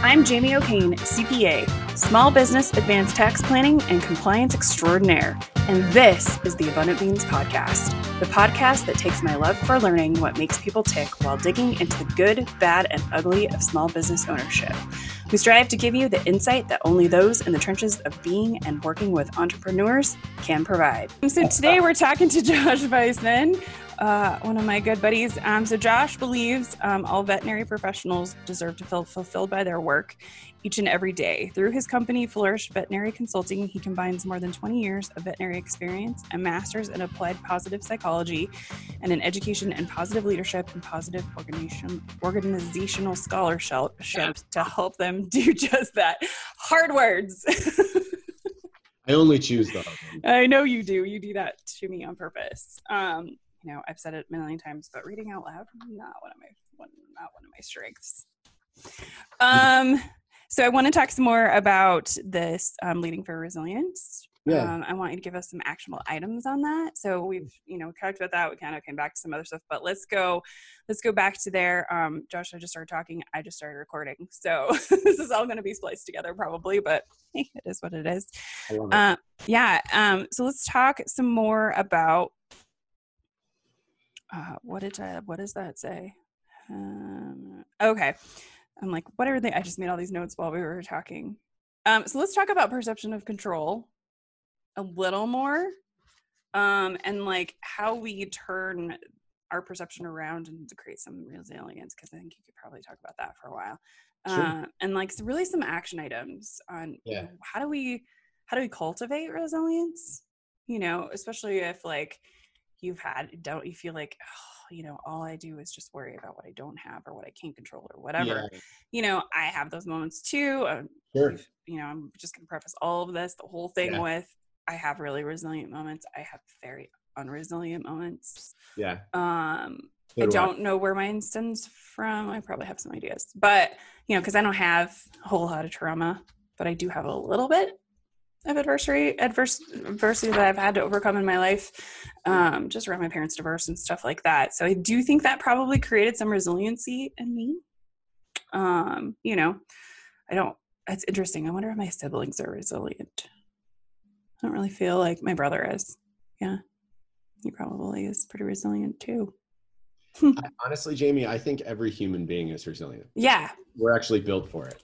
I'm Jamie O'Kane, CPA, Small Business Advanced Tax Planning and Compliance Extraordinaire, and this is the Abundant Beans Podcast, the podcast that takes my love for learning what makes people tick while digging into the good, bad, and ugly of small business ownership. We strive to give you the insight that only those in the trenches of being and working with entrepreneurs can provide. So today we're talking to Josh Vaisman uh, one of my good buddies. Um, so Josh believes um, all veterinary professionals deserve to feel fulfilled by their work each and every day. Through his company, Flourish Veterinary Consulting, he combines more than 20 years of veterinary experience, a master's in applied positive psychology, and an education in positive leadership and positive organization, organizational scholarship to help them do just that. Hard words. I only choose the I know you do. You do that to me on purpose. Um, you know, I've said it a million times, but reading out loud, not one of my one, not one of my strengths. Um, so I want to talk some more about this um, leading for resilience. Yeah. Um, I want you to give us some actionable items on that. So we've, you know, talked about that. We kind of came back to some other stuff, but let's go, let's go back to there. Um, Josh, I just started talking. I just started recording. So this is all going to be spliced together probably, but hey, it is what it is. Uh, yeah. Um, so let's talk some more about uh, what did I, what does that say? Um, okay. I'm like, what are they? I just made all these notes while we were talking. Um, so let's talk about perception of control a little more. Um, and like how we turn our perception around and to create some resilience, because I think you could probably talk about that for a while. Sure. Uh, and like so really some action items on yeah. how do we how do we cultivate resilience? You know, especially if like you've had don't you feel like oh, you know all i do is just worry about what i don't have or what i can't control or whatever yeah. you know i have those moments too um, sure. you know i'm just going to preface all of this the whole thing yeah. with i have really resilient moments i have very unresilient moments yeah um so I don't I. know where mine stems from. I probably have some ideas, but you know, because I don't have a whole lot of trauma, but I do have a little bit of adversity adverse adversity that I've had to overcome in my life, um, just around my parents' divorce and stuff like that. So I do think that probably created some resiliency in me. Um, you know, I don't. It's interesting. I wonder if my siblings are resilient. I don't really feel like my brother is. Yeah, he probably is pretty resilient too. honestly, Jamie, I think every human being is resilient. Yeah, we're actually built for it.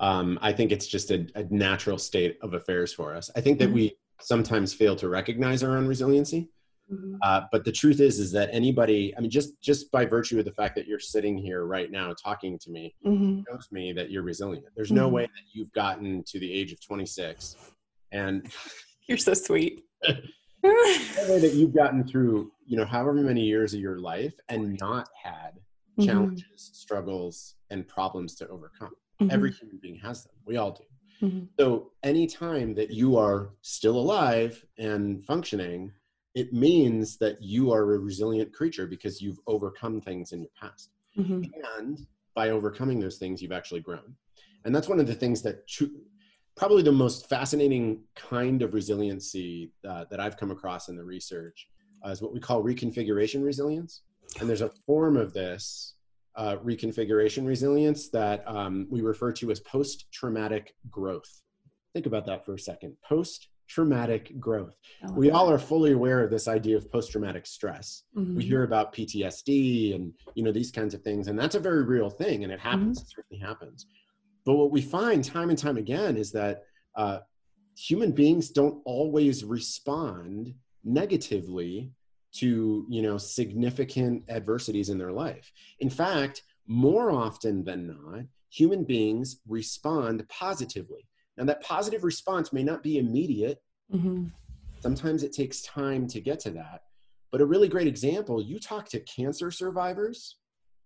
Um, I think it's just a, a, natural state of affairs for us. I think that mm-hmm. we sometimes fail to recognize our own resiliency. Mm-hmm. Uh, but the truth is, is that anybody, I mean, just just by virtue of the fact that you're sitting here right now talking to me, mm-hmm. shows me that you're resilient. There's no mm-hmm. way that you've gotten to the age of 26, and you're so sweet. no way that you've gotten through, you know, however many years of your life and not had mm-hmm. challenges, struggles, and problems to overcome. Mm-hmm. Every human being has them. We all do. Mm-hmm. So anytime that you are still alive and functioning, it means that you are a resilient creature because you've overcome things in your past. Mm-hmm. And by overcoming those things, you've actually grown. And that's one of the things that probably the most fascinating kind of resiliency uh, that I've come across in the research uh, is what we call reconfiguration resilience. And there's a form of this uh, reconfiguration resilience that um, we refer to as post traumatic growth. Think about that for a second. Post traumatic growth. we all are fully aware of this idea of post traumatic stress. Mm-hmm. We hear about PTSD and you know these kinds of things, and that's a very real thing, and it happens. Mm-hmm. It certainly happens. But what we find time and time again is that uh, human beings don't always respond negatively to you know significant adversities in their life. In fact more often than not human beings respond positively. Now that positive response may not be immediate. Mm-hmm. sometimes it takes time to get to that. But a really great example you talk to cancer survivors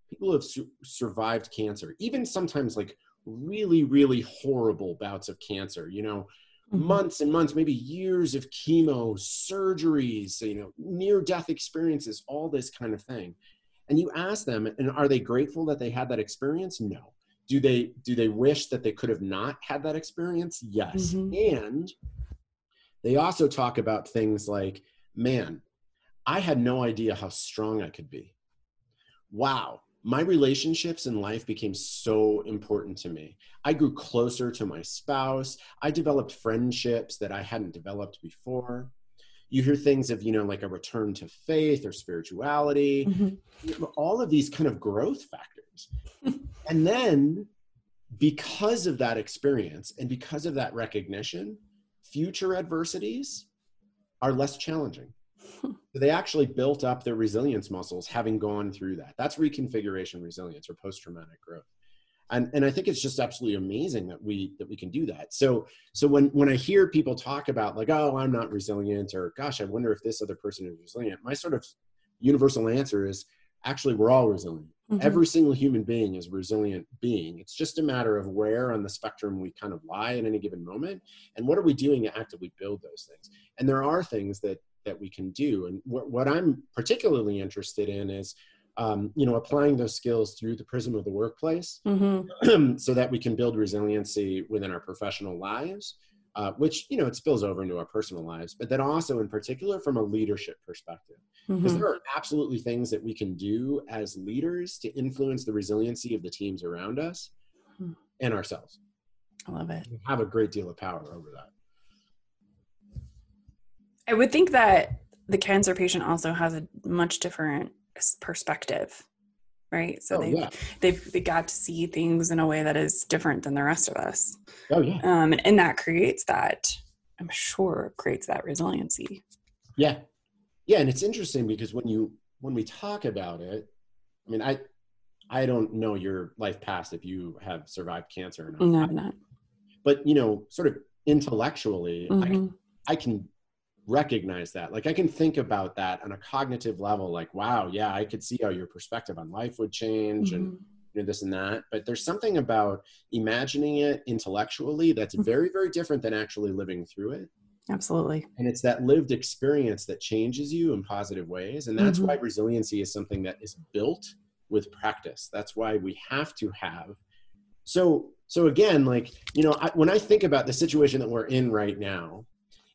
people who have su- survived cancer even sometimes like really really horrible bouts of cancer you know mm-hmm. months and months, maybe years of chemo, surgeries, you know, near death experiences, all this kind of thing. And you ask them, and are they grateful that they had that experience? No. Do they do they wish that they could have not had that experience? Yes. Mm-hmm. And they also talk about things like, man, I had no idea how strong I could be. Wow, my relationships in life became so important to me. I grew closer to my spouse. I developed friendships that I hadn't developed before. You hear things of, you know, like a return to faith or spirituality, mm-hmm. all of these kind of growth factors. and then because of that experience and because of that recognition, future adversities are less challenging. They actually built up their resilience muscles having gone through that. That's reconfiguration resilience or post-traumatic growth. And, and I think it's just absolutely amazing that we that we can do that. So so when when I hear people talk about like oh I'm not resilient or gosh I wonder if this other person is resilient, my sort of universal answer is actually we're all resilient. Mm-hmm. Every single human being is a resilient being. It's just a matter of where on the spectrum we kind of lie at any given moment, and what are we doing to actively build those things. And there are things that that we can do. And what, what I'm particularly interested in is, um, you know, applying those skills through the prism of the workplace, mm-hmm. so that we can build resiliency within our professional lives uh, which you know it spills over into our personal lives but then also in particular from a leadership perspective because mm-hmm. there are absolutely things that we can do as leaders to influence the resiliency of the teams around us mm-hmm. and ourselves i love it we have a great deal of power over that i would think that the cancer patient also has a much different perspective right? So oh, they've, yeah. they've they got to see things in a way that is different than the rest of us. Oh yeah. Um, and, and that creates that. I'm sure creates that resiliency. Yeah, yeah, and it's interesting because when you when we talk about it, I mean, I I don't know your life past if you have survived cancer or not. No, not. But you know, sort of intellectually, mm-hmm. I I can recognize that like i can think about that on a cognitive level like wow yeah i could see how your perspective on life would change mm-hmm. and you know this and that but there's something about imagining it intellectually that's mm-hmm. very very different than actually living through it absolutely and it's that lived experience that changes you in positive ways and that's mm-hmm. why resiliency is something that is built with practice that's why we have to have so so again like you know I, when i think about the situation that we're in right now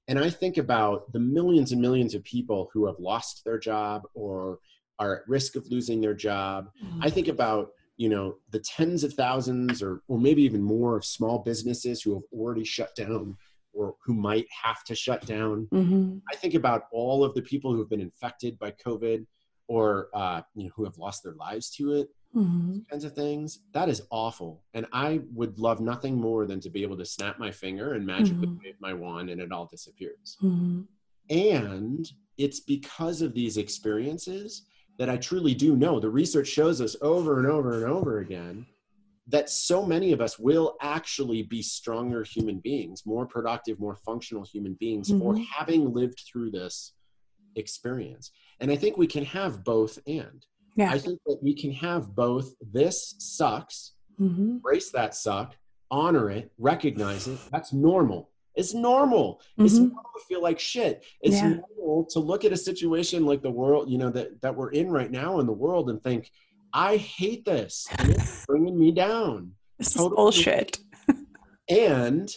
and I think about the millions and millions of people who have lost their job or are at risk of losing their job. Mm-hmm. I think about you know the tens of thousands or or maybe even more of small businesses who have already shut down or who might have to shut down. Mm-hmm. I think about all of the people who have been infected by COVID or uh, you know who have lost their lives to it mm-hmm. kinds of things that is awful and i would love nothing more than to be able to snap my finger and magically mm-hmm. wave my wand and it all disappears mm-hmm. and it's because of these experiences that i truly do know the research shows us over and over and over again that so many of us will actually be stronger human beings more productive more functional human beings for mm-hmm. having lived through this experience and i think we can have both and yeah. I think that we can have both this sucks, mm-hmm. embrace that suck, honor it, recognize it. That's normal. It's normal. Mm-hmm. It's normal to feel like shit. It's yeah. normal to look at a situation like the world, you know, that, that we're in right now in the world and think, I hate this. And it's bringing me down. This totally. is bullshit. and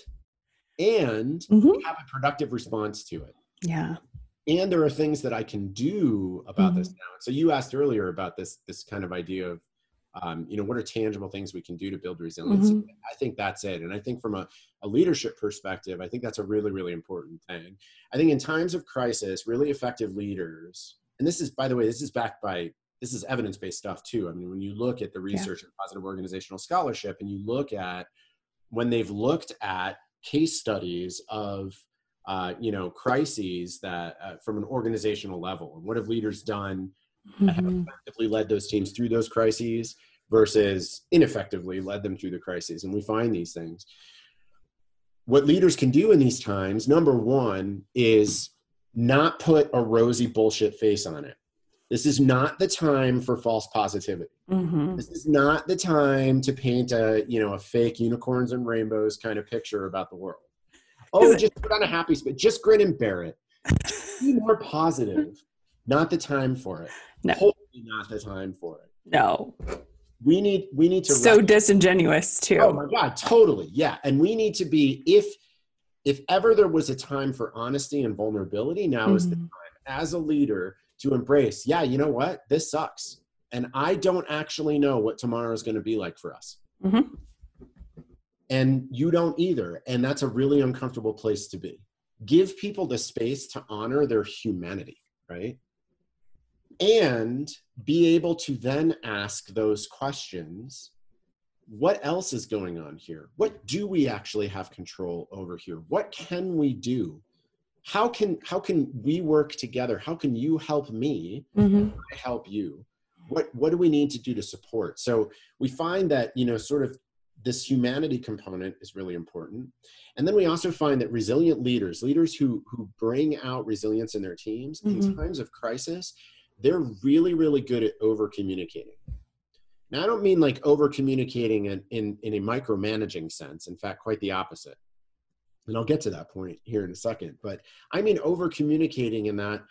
and mm-hmm. have a productive response to it. Yeah and there are things that I can do about mm-hmm. this now. So you asked earlier about this this kind of idea of um, you know what are tangible things we can do to build resilience. Mm-hmm. I think that's it. And I think from a, a leadership perspective, I think that's a really really important thing. I think in times of crisis, really effective leaders, and this is by the way, this is backed by this is evidence based stuff too. I mean, when you look at the research yeah. and positive organizational scholarship, and you look at when they've looked at case studies of uh, you know crises that uh, from an organizational level? And what have leaders done mm-hmm. have effectively led those teams through those crises versus ineffectively led them through the crises? And we find these things. What leaders can do in these times number one is not put a rosy bullshit face on it. This is not the time for false positivity. Mm-hmm. this is not the time to paint a you know a fake unicorns and rainbows kind of picture about the world Oh, just put on a happy spin. Just grin and bear it. be more positive. Not the time for it. No. Totally not the time for it. No. We need we need to so disingenuous too. Oh my god, totally. Yeah. And we need to be if if ever there was a time for honesty and vulnerability, now mm-hmm. is the mm-hmm. time as a leader to embrace, yeah, you know what? This sucks. and I don't actually know what tomorrow is going to be like for us. Mm-hmm. And you don't either. And that's a really uncomfortable place to be. Give people the space to honor their humanity, right? And be able to then ask those questions what else is going on here? What do we actually have control over here? What can we do? How can how can we work together? How can you help me? Mm-hmm. Help you what what do we need to do to support so we find that you know sort of this humanity component is really important. And then we also find that resilient leaders leaders who who bring out resilience in their teams mm-hmm. in times of crisis they're really really good at over communicating now i don't mean like over communicating in, in in a micromanaging sense in fact quite the opposite. And i'll get to that point here in a second but i mean over communicating in that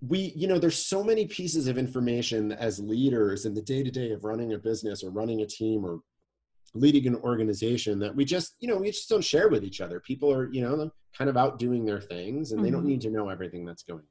we you know there's so many pieces of information as leaders in the day to day of running a business or running a team or leading an organization that we just you know we just don't share with each other people are you know kind of out doing their things and mm-hmm. they don't mm-hmm. need to know everything that's going on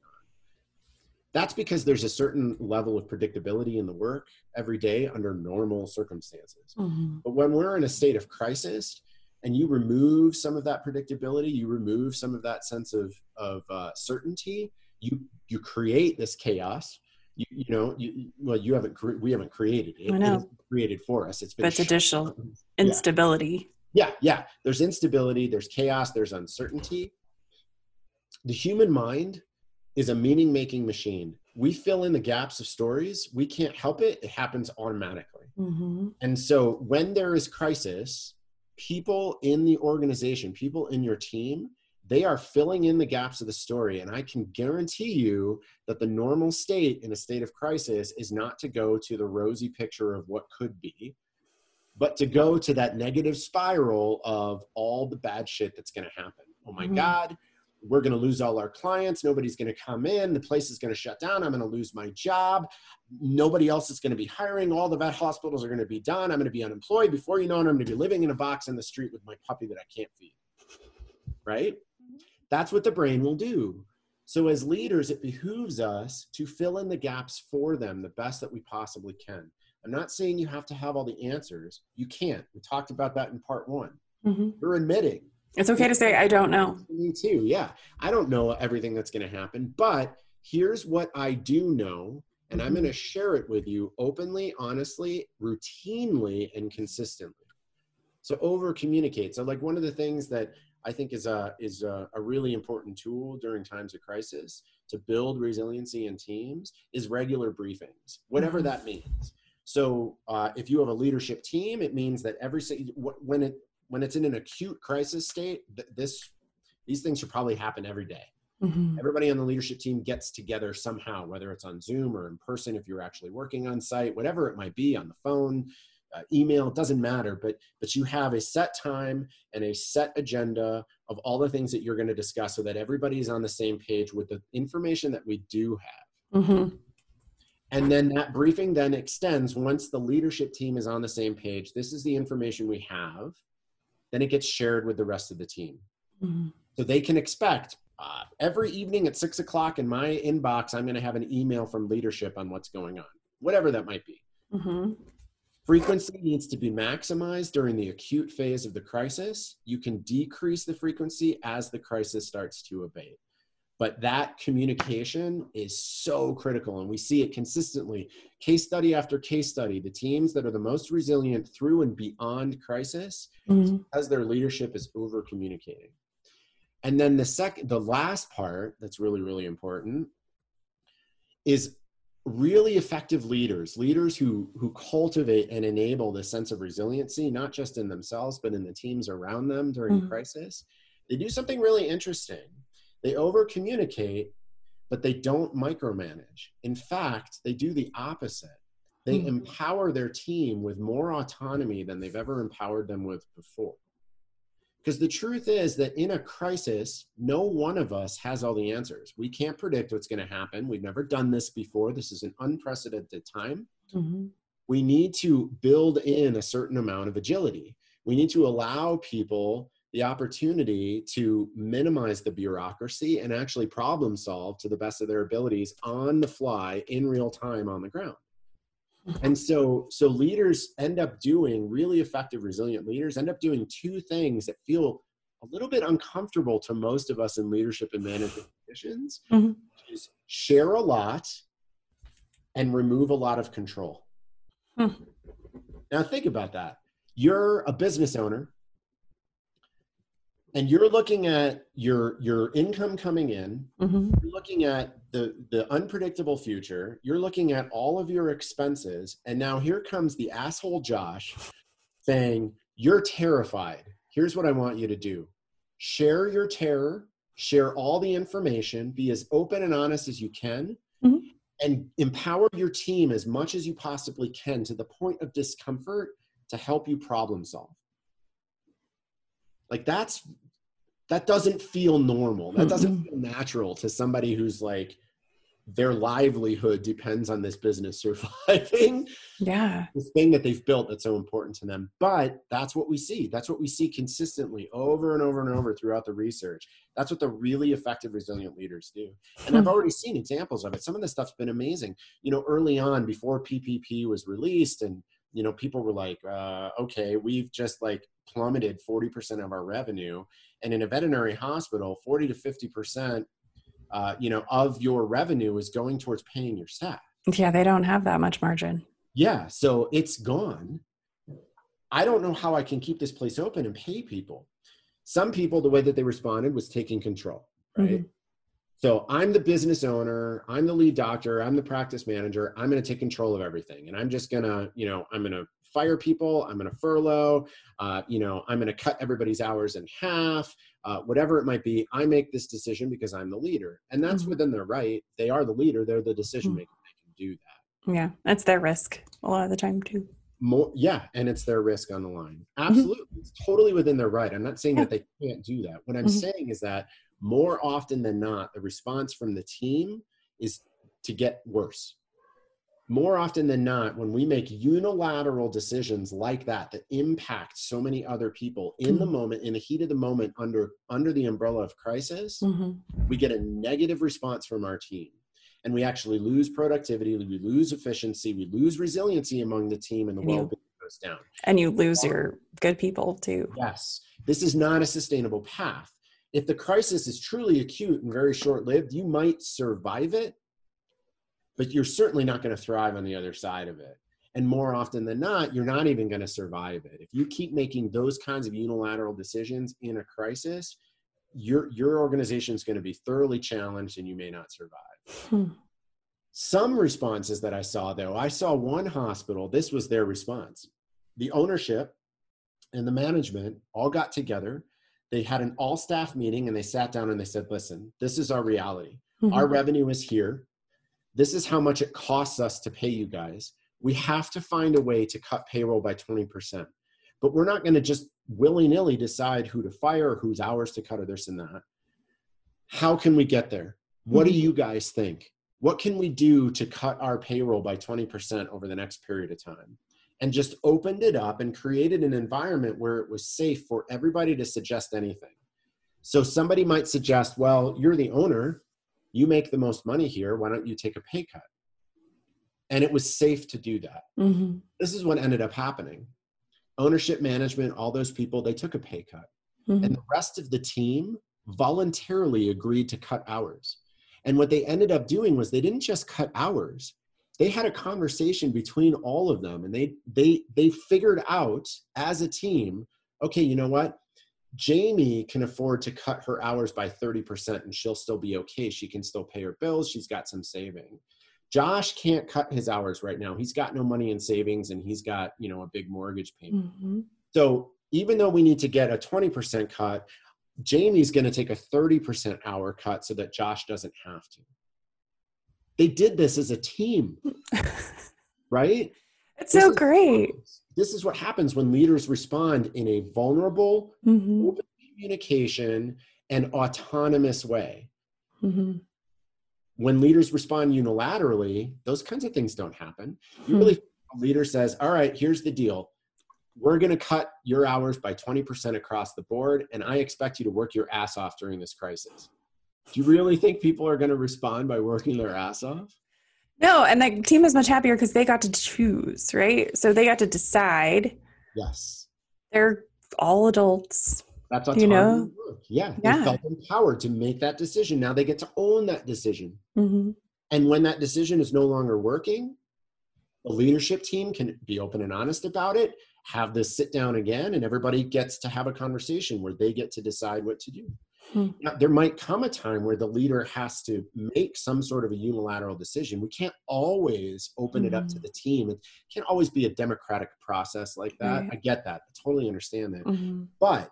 that's because there's a certain level of predictability in the work every day under normal circumstances mm-hmm. but when we're in a state of crisis and you remove some of that predictability you remove some of that sense of of uh, certainty you you create this chaos. You, you know you, well you haven't cre- we haven't created it, I know. It's created for us. It's been but additional instability yeah. yeah yeah. There's instability there's chaos there's uncertainty. The human mind is a meaning making machine. We fill in the gaps of stories. We can't help it. It happens automatically. Mm-hmm. and so when there is crisis people in the organization people in your team they are filling in the gaps of the story. And I can guarantee you that the normal state in a state of crisis is not to go to the rosy picture of what could be, but to go to that negative spiral of all the bad shit that's going to happen. Oh my mm-hmm. God, we're going to lose all our clients. Nobody's going to come in. The place is going to shut down. I'm going to lose my job. Nobody else is going to be hiring. All the vet hospitals are going to be done. I'm going to be unemployed. Before you know it, I'm going to be living in a box in the street with my puppy that I can't feed. Right? That's what the brain will do. So, as leaders, it behooves us to fill in the gaps for them the best that we possibly can. I'm not saying you have to have all the answers. You can't. We talked about that in part one. Mm-hmm. You're admitting. It's okay to say, I don't know. Me too. Yeah. I don't know everything that's going to happen, but here's what I do know. And I'm mm-hmm. going to share it with you openly, honestly, routinely, and consistently. So, over communicate. So, like one of the things that I think is a is a, a, really important tool during times of crisis to build resiliency in teams is regular briefings, whatever that means. So uh, if you have a leadership team, it means that every when it when it's in an acute crisis state, this these things should probably happen every day. Mm-hmm. Everybody on the leadership team gets together somehow, whether it's on Zoom or in person, if you're actually working on site, whatever it might be, on the phone, uh, email, it doesn't matter, but but you have a set time and a set agenda of all the things that you're going to discuss so that everybody is on the same page with the information that we do have. Mm-hmm. And then that briefing then extends once the leadership team is on the same page. This is the information we have. Then it gets shared with the rest of the team. Mm-hmm. So they can expect uh, every evening at six o'clock in my inbox, I'm going to have an email from leadership on what's going on, whatever that might be. Mm-hmm. Frequency needs to be maximized during the acute phase of the crisis. You can decrease the frequency as the crisis starts to abate. But that communication is so critical, and we see it consistently. Case study after case study, the teams that are the most resilient through and beyond crisis, mm-hmm. because their leadership is over communicating. And then the second, the last part that's really, really important is really effective leaders leaders who who cultivate and enable this sense of resiliency not just in themselves but in the teams around them during mm-hmm. crisis. They do something really interesting. They over communicate but they don't micromanage. In fact they do the opposite. They mm-hmm. empower their team with more autonomy than they've ever empowered them with before because the truth is that in a crisis, no one of us has all the answers. We can't predict what's going to happen. We've never done this before. This is an unprecedented time. Mm-hmm. We need to build in a certain amount of agility. We need to allow people the opportunity to minimize the bureaucracy and actually problem solve to the best of their abilities on the fly in real time on the ground and so so leaders end up doing really effective resilient leaders end up doing two things that feel a little bit uncomfortable to most of us in leadership and management positions mm-hmm. is share a lot and remove a lot of control hmm. now think about that you're a business owner and you're looking at your your income coming in mm-hmm. you're looking at the the unpredictable future you're looking at all of your expenses and now here comes the asshole josh saying you're terrified here's what i want you to do share your terror share all the information be as open and honest as you can mm-hmm. and empower your team as much as you possibly can to the point of discomfort to help you problem solve like that's that doesn't feel normal. That doesn't feel natural to somebody who's like their livelihood depends on this business surviving. Yeah. This thing that they've built that's so important to them. But that's what we see. That's what we see consistently over and over and over throughout the research. That's what the really effective, resilient leaders do. And I've hmm. already seen examples of it. Some of the stuff's been amazing. You know, early on, before PPP was released and you know people were like uh, okay we've just like plummeted 40% of our revenue and in a veterinary hospital 40 to 50% uh, you know of your revenue is going towards paying your staff yeah they don't have that much margin yeah so it's gone i don't know how i can keep this place open and pay people some people the way that they responded was taking control right mm-hmm. So I'm the business owner, I'm the lead doctor, I'm the practice manager. I'm going to take control of everything. And I'm just going to, you know, I'm going to fire people, I'm going to furlough, uh, you know, I'm going to cut everybody's hours in half, uh, whatever it might be. I make this decision because I'm the leader. And that's mm-hmm. within their right. They are the leader, they're the decision mm. maker. Mm-hmm. They can do that. Yeah, that's their risk a lot of the time too. More, yeah, and it's their risk on the line. Mm-hmm. Absolutely, mm-hmm. it's totally within their right. I'm not saying yeah. that they can't do that. What I'm mm-hmm. saying is that more often than not, the response from the team is to get worse. More often than not, when we make unilateral decisions like that that impact so many other people in mm-hmm. the moment, in the heat of the moment, under under the umbrella of crisis, mm-hmm. we get a negative response from our team and we actually lose productivity, we lose efficiency, we lose resiliency among the team, and the well being goes down. And you lose your good people too. Yes. This is not a sustainable path if the crisis is truly acute and very short lived, you might survive it, but you're certainly not going to thrive on the other side of it. And more often than not, you're not even going to survive it. If you keep making those kinds of unilateral decisions in a crisis, your your organization is going to be thoroughly challenged and you may not survive. Hmm. Some responses that I saw though, I saw one hospital, this was their response. The ownership and the management all got together they had an all staff meeting and they sat down and they said, listen, this is our reality. Mm-hmm. Our revenue is here. This is how much it costs us to pay you guys. We have to find a way to cut payroll by 20%. But we're not going to just willy nilly decide who to fire, whose hours to cut, or this and that. How can we get there? What do hmm. you guys think? What can we do to cut our payroll by 20% over the next period of time? and just opened it up and created an environment where it was safe for everybody to suggest anything. So somebody might suggest, well, you're the owner, you make the most money here, why don't you take a pay cut? And it was safe to do that. Mm-hmm. This is what ended up happening. Ownership management, all those people, they took a pay cut. Mm-hmm. And the rest of the team voluntarily agreed to cut hours. And what they ended up doing was they didn't just cut hours, they had a conversation between all of them and they they they figured out as a team okay you know what jamie can afford to cut her hours by 30% and she'll still be okay. She can still pay her bills. She's got some saving. Josh can't cut his hours right now. He's got no money in savings and he's got you know a big mortgage payment. Mm-hmm. so even though we need to get a 20% cut jamie's going to take a 30% hour cut so that josh doesn't have to. They did this as a team, right? It's this so great. This is what happens when leaders respond in a vulnerable, mm-hmm. open communication, and autonomous way. Mm-hmm. When leaders respond unilaterally, those kinds of things don't happen. You hmm. really, a leader says, All right, here's the deal. we're going to cut your hours by 20% across the board, and I expect you to work your ass off during this crisis. Do you really think people are going to respond by working their ass off? No, and the team is much happier because they got to choose, right? So they got to decide. Yes. They're all adults. That's you know? work. Yeah, Yeah. They felt empowered to make that decision. Now they get to own that decision. Mm-hmm. And when that decision is no longer working, the leadership team can be open and honest about it, have this sit down again, and everybody gets to have a conversation where they get to decide what to do. Hmm. Now, there might come a time where the leader has to make some sort of a unilateral decision. We can't always open it up to Mhm. the team. It can't always be a democratic process like that. Right. I get that. I totally understand that. Mm-hmm. But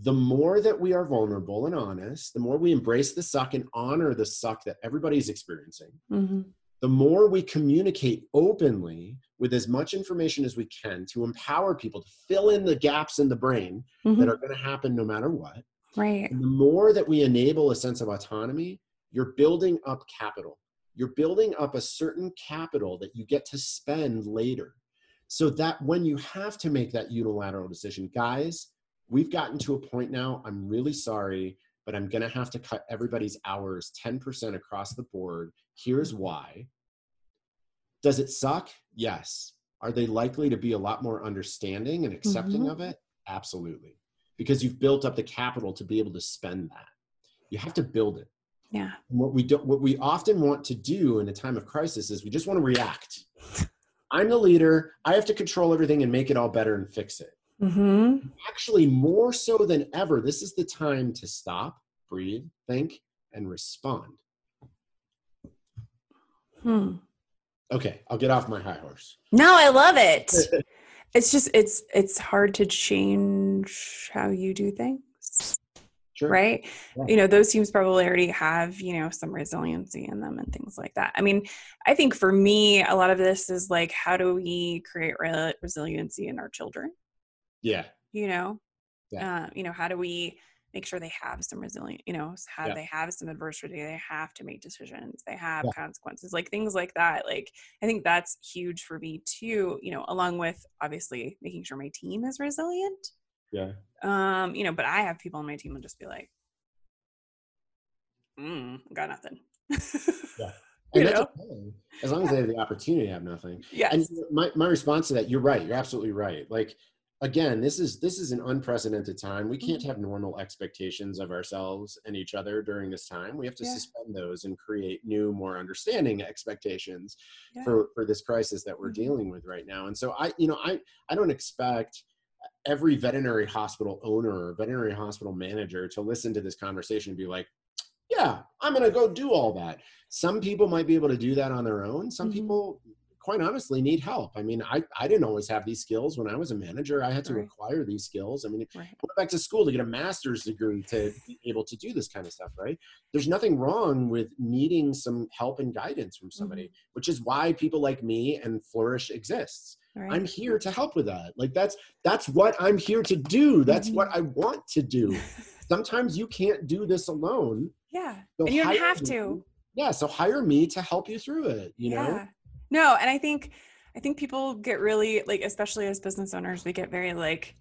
the more that we are vulnerable and honest, the more we embrace the suck and honor the suck that everybody's experiencing, Mm-hmm. the more we communicate openly with as much information as we can to empower people to fill in the gaps in the brain Mm-hmm. that are going to happen no matter what. Right. And the more that we enable a sense of autonomy, you're building up capital. You're building up a certain capital that you get to spend later. So that when you have to make that unilateral decision, guys, we've gotten to a point now. I'm really sorry, but I'm going to have to cut everybody's hours 10% across the board. Here's why. Does it suck? Yes. Are they likely to be a lot more understanding and accepting Mhm. of it? Absolutely. Because you've built up the capital to be able to spend that. You have to build it. Yeah. And what we don't, what we often want to do in a time of crisis is we just want to react. I'm the leader. I have to control everything and make it all better and fix it. Mm-hmm. Actually, more so than ever, this is the time to stop, breathe, think, and respond. Hmm. Okay, I'll get off my high horse. No, I love it. it's just it's it's hard to change how you do things. Sure. right Yeah. you know those teams probably already have you know some resiliency in them and things like that i mean i think for me a lot of this is like how do we create re- resiliency in our children Yeah. you know Yeah. uh, you know how do we make sure they have some resilient you know how Yeah. they have some adversity they have to make decisions they have Yeah. consequences like things like that like i think that's huge for me too you know along with obviously making sure my team is resilient Yeah. um, you know, but I have people on my team will just be like, mm, got nothing. Yeah. You And that's know? okay, as long as they have the opportunity to have nothing. yes. And my, my response to that, you're right. You're absolutely right. Like, again, this is this is an unprecedented time. We can't Mm-hmm. have normal expectations of ourselves and each other during this time. We have to Yeah. suspend those and create new, more understanding expectations Yeah. for for this crisis that we're Mhm. dealing with right now. And so I, you know, I I don't expect every veterinary hospital owner or veterinary hospital manager to listen to this conversation and be like, yeah, I'm going to go do all that. Some people might be able to do that on their own. Some Mhm. people, quite honestly, need help. I mean, I, I didn't always have these skills when I was a manager. I had to Right. acquire these skills. I mean, Right. I went back to school to get a master's degree to be able to do this kind of stuff, right? There's nothing wrong with needing some help and guidance from somebody, Mm-hmm. which is why people like me and Flourish exists. Right. I'm here to help with that. Like that's that's what I'm here to do. That's Mhm. what I want to do. Sometimes you can't do this alone. yeah. So and you don't have me. to. Yeah, so hire me to help you through it, you know? No, and I think I think people get really like, especially as business owners, we get very like,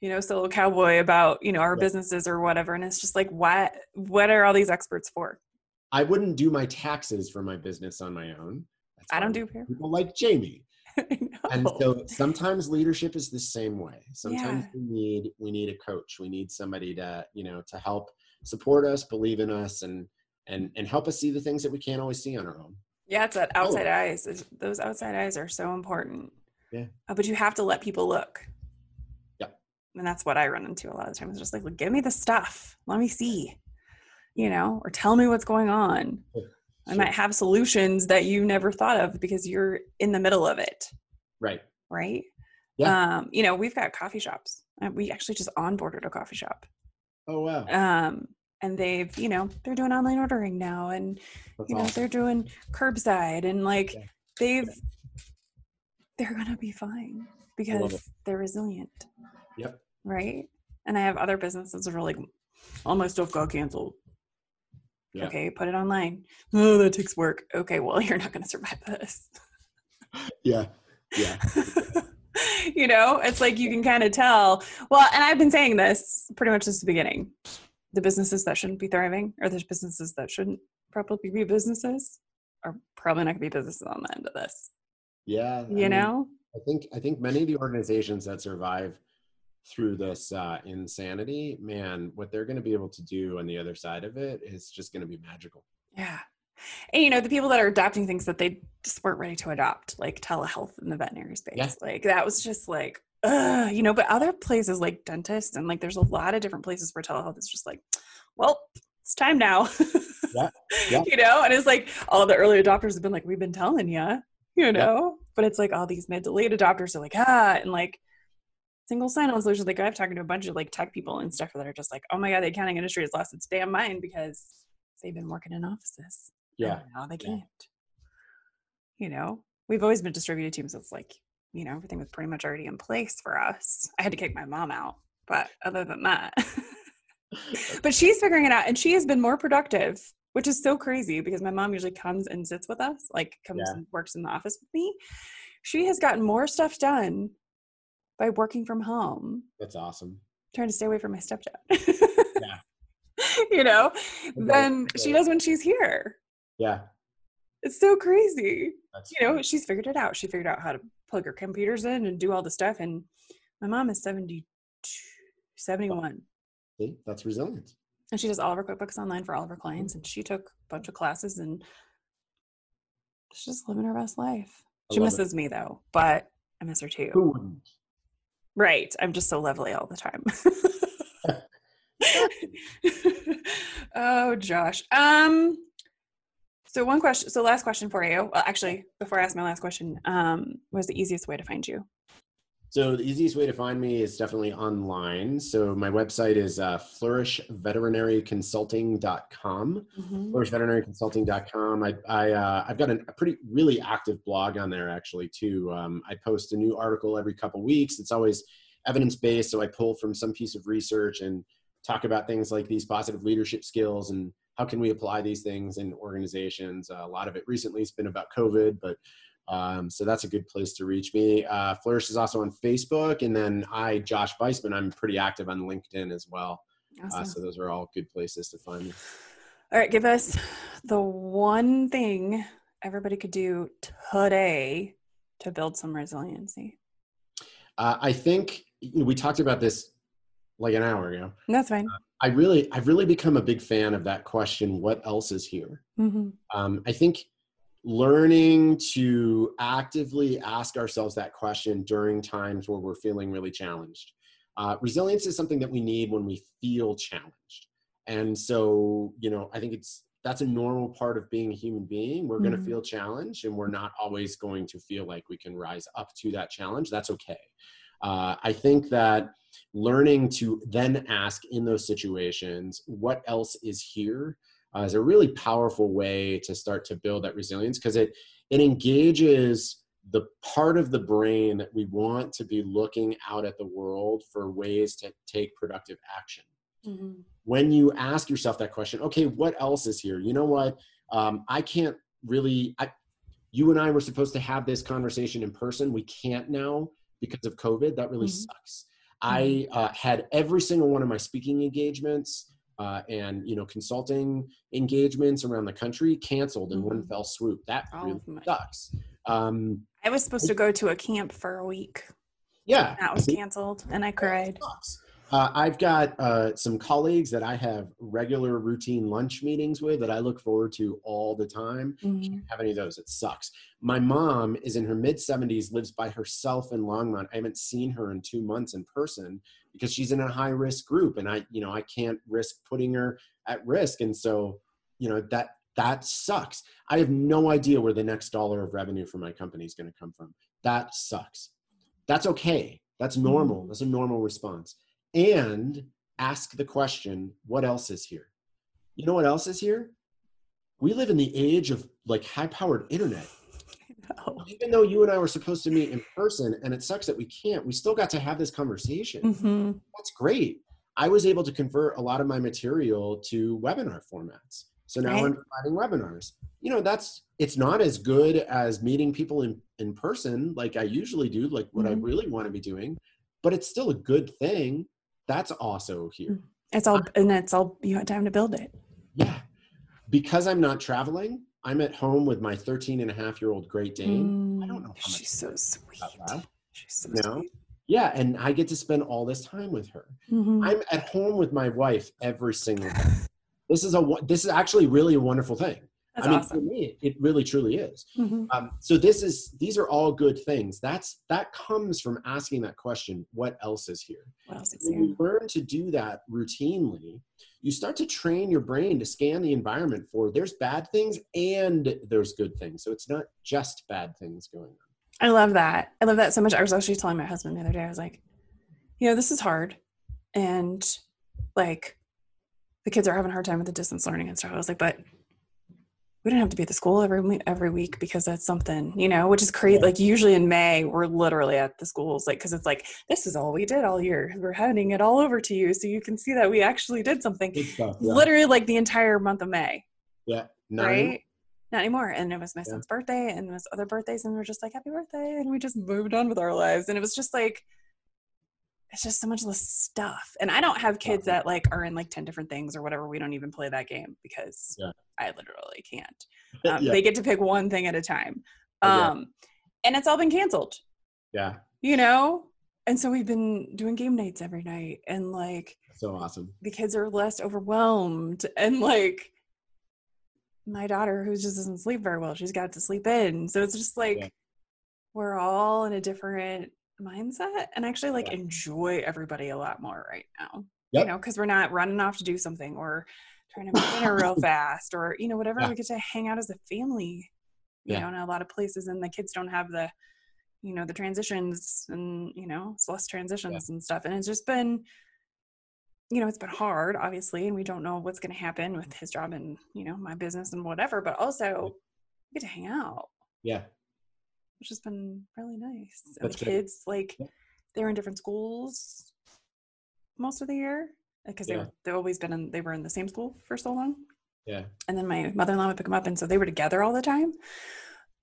you know, solo cowboy about, you know, our Yeah. businesses or whatever. And it's just like, what what are all these experts for? I wouldn't do my taxes for my business on my own. That's I don't do people like Jamie. And so sometimes leadership is the same way. Sometimes Yeah. we need we need a coach. We need somebody to, you know, to help support us, believe in us and and and help us see the things that we can't always see on our own. Yeah, it's that Oh. outside eyes. It's- Those outside eyes are so important. Yeah. Uh, but you have to let people look. Yeah. And that's what I run into a lot of the times. Just like, "Look, give me the stuff. Let me see. You know, or tell me what's going on. I might have solutions that you never thought of because you're in the middle of it, Right. right? Yeah. Um, you know, we've got coffee shops. Uh, We actually just onboarded a coffee shop. Oh wow. Um, and they've, you know, they're doing online ordering now and That's you know awesome. they're doing curbside and like Yeah. they've they're gonna be fine because they're resilient Yep. right and i have other businesses that are like all my stuff got canceled Yeah. okay put it online oh that takes work okay well you're not gonna survive this Yeah. Yeah. you know, it's like you can kind of tell. Well, and I've been saying this pretty much since the beginning. The businesses that shouldn't be thriving, or there's businesses that shouldn't probably be businesses, are probably not going to be businesses on the end of this. Yeah, you I know. Mean, I think I think many of the organizations that survive through this uh, insanity, man, what they're going to be able to do on the other side of it is just going to be magical. Yeah. And you know, the people that are adopting things that they just weren't ready to adopt, like telehealth in the veterinary space, yeah. like that was just like, uh, you know, but other places like dentists and like there's a lot of different places where telehealth is just like, well, it's time now. yeah. yeah. You know, and it's like all the early adopters have been like, we've been telling you, you know, yeah. but it's like all these mid to late adopters are like, ah, and like single sign-on solutions. Like I've talked to a bunch of like tech people and stuff that are just like, oh my god, the accounting industry has lost its damn mind because they've been working in offices. Yeah. now they can't. Yeah. You know, we've always been distributed teams. So it's like, you know, everything was pretty much already in place for us. I had to kick my mom out, but other than that, but she's figuring it out and she has been more productive, which is so crazy because my mom usually comes and sits with us, like comes yeah. and works in the office with me. She has gotten more stuff done by working from home. That's awesome. Trying to stay away from my stepdad. yeah. You know, okay. then okay. she does when she's here. Yeah. It's so crazy. That's you know, she's figured it out. She figured out how to plug her computers in and do all the stuff. And my mom is 72, 71. See, that's resilience. And she does all of her QuickBooks online for all of her clients. And she took a bunch of classes and she's just living her best life. She misses it. me though, but I miss her too. Who wouldn't? Right. I'm just so lovely all the time. oh, Josh. Um so one question so last question for you. Well, actually, before I ask my last question, um, was the easiest way to find you? So the easiest way to find me is definitely online. So my website is uh, flourishveterinaryconsulting.com. Mm-hmm. Flourishveterinaryconsulting.com. I, I uh, I've got a pretty really active blog on there actually too. Um, I post a new article every couple weeks. It's always evidence based, so I pull from some piece of research and talk about things like these positive leadership skills and how can we apply these things in organizations. Uh, a lot of it recently has been about COVID, but um, so that's a good place to reach me. Uh, Flourish is also on Facebook, and then I, Josh Vaisman, I'm pretty active on LinkedIn as well. Uh, awesome. Uh, so those are all good places to find me. All right, give us the one thing everybody could do today to build some resiliency. Uh, I think we talked about this like an hour ago. That's fine. Uh, I really, I've really become a big fan of that question. What else is here? Mm-hmm. Um, I think learning to actively ask ourselves that question during times where we're feeling really challenged. Uh, resilience is something that we need when we feel challenged. And so, you know, I think it's that's a normal part of being a human being. We're mm-hmm. going to feel challenged and we're not always going to feel like we can rise up to that challenge. That's okay. Uh, I think that learning to then ask in those situations, what else is here? uh, is a really powerful way to start to build that resilience because it it engages the part of the brain that we want to be looking out at the world for ways to take productive action. Mm-hmm. When you ask yourself that question, okay, what else is here? You know what? Um, I can't really. I, you and I were supposed to have this conversation in person. We can't now because of COVID. That really mm-hmm. sucks. I mm-hmm. uh, had every single one of my speaking engagements uh, and you know consulting engagements around the country canceled in one mm-hmm. fell swoop. That oh, really my. sucks. Um, I was supposed to go to a camp for a week. Yeah, that was canceled, and I cried. Uh, I've got uh, some colleagues that I have regular routine lunch meetings with that I look forward to all the time. Mm-hmm. Can't have any of those. It sucks. My mom is in her mid 70s, lives by herself in Longmont. I haven't seen her in two months in person because she's in a high risk group, and I, you know, I can't risk putting her at risk. And so, you know, that that sucks. I have no idea where the next dollar of revenue for my company is going to come from. That sucks. That's okay. That's normal. Mm-hmm. That's a normal response and ask the question what else is here you know what else is here we live in the age of like high powered internet even though you and i were supposed to meet in person and it sucks that we can't we still got to have this conversation mm-hmm. that's great i was able to convert a lot of my material to webinar formats So now Right. I'm providing webinars. You know, that's it's not as good as meeting people in in person like I usually do, like what I Mhm. really want to be doing, but it's still a good thing. That's also here. It's all, and it's all, you had time to build it. Yeah. Because I'm not traveling, I'm at home with my 13 and a half year old Great Dane. I don't know She's so sweet. She's so No. sweet. Yeah, and I get to spend all this time with her. Mhm. I'm at home with my wife every single day. This is a this is actually really a wonderful thing. That's I mean, awesome. for me, it really truly is. Mhm. Um, so this is these are all good things. That's that comes from asking that question: What else is here? Else is When here? you learn to do that routinely, you start to train your brain to scan the environment for there's bad things and there's good things. So it's not just bad things going on. I love that. I love that so much. I was actually telling my husband the other day, I was like, you know, this is hard. And like the kids are having a hard time with the distance learning and stuff. I was like, but we don't have to be at the school every week, every week because that's something, you know, which is crazy. Yeah. Like usually in May, we're literally at the schools, like, cause it's like, this is all we did all year. We're handing it all over to you. So you can see that we actually did something stuff. Yeah. literally like the entire month of May. yeah. Not right? Not anymore. And it was my Yeah. son's birthday and it was other birthdays, and we are just like, happy birthday. And we just moved on with our lives. And it was just like, it's just so much less stuff. And I don't have kids that like are in like 10 different things or whatever. We don't even play that game because Yeah. I literally can't. Um, yeah. They get to pick one thing at a time. It. Um, and it's all been canceled, yeah. you know? And so we've been doing game nights every night and like, So awesome. the kids are less overwhelmed and like my daughter who just doesn't sleep very well she's got to sleep in so it's just like Yeah. we're all in a different mindset and actually like Yeah. enjoy everybody a lot more right now Yep. you know because we're not running off to do something or trying to make dinner real fast or you know whatever Yeah. we get to hang out as a family you Yeah. know in a lot of places and the kids don't have the you know the transitions and you know it's less transitions and stuff and it's just been you know it's been hard obviously and we don't know what's going to happen with mm. his job and you know my business and whatever but also we get to hang out Yeah. Which has been really nice and That's the great. kids like Yeah. they're in different schools most of the year because they Yeah. were they've always been in they were in the same school for so long Yeah. and then my mother-in-law would pick them up and so they were together all the time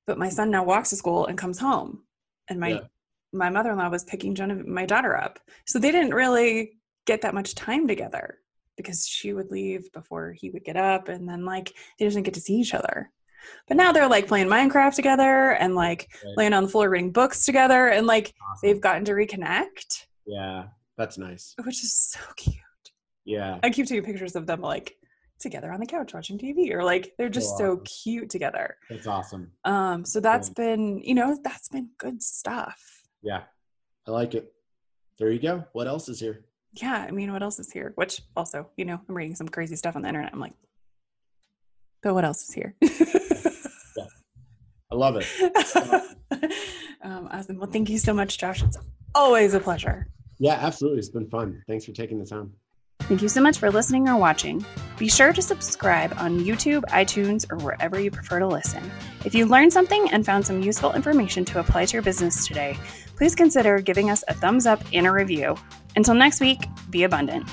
but my son now walks to school and comes home and my Yeah. my mother-in-law was picking Genevieve, my daughter up so they didn't really get that much time together because she would leave before he would get up and then like they didn't get to see each other but now they're like playing minecraft together and like Right. laying on the floor reading books together and like Awesome. they've gotten to reconnect Yeah. That's nice. which is so cute Yeah. I keep taking pictures of them like together on the couch watching TV or like they're just so awesome. cute together. That's awesome. Um so that's been, you know, that's been good stuff. Yeah. I like it. There you go. What else is here? Yeah, I mean, what else is here? Which also, you know, I'm reading some crazy stuff on the internet. I'm like, but what else is here? I love it. um, awesome. Well, thank you so much, Josh. It's always a pleasure. Yeah, absolutely. It's been fun. Thanks for taking the time. Thank you so much for listening or watching. Be sure to subscribe on YouTube, iTunes, or wherever you prefer to listen. If you learned something and found some useful information to apply to your business today, please consider giving us a thumbs up and a review. Until next week, be abundant.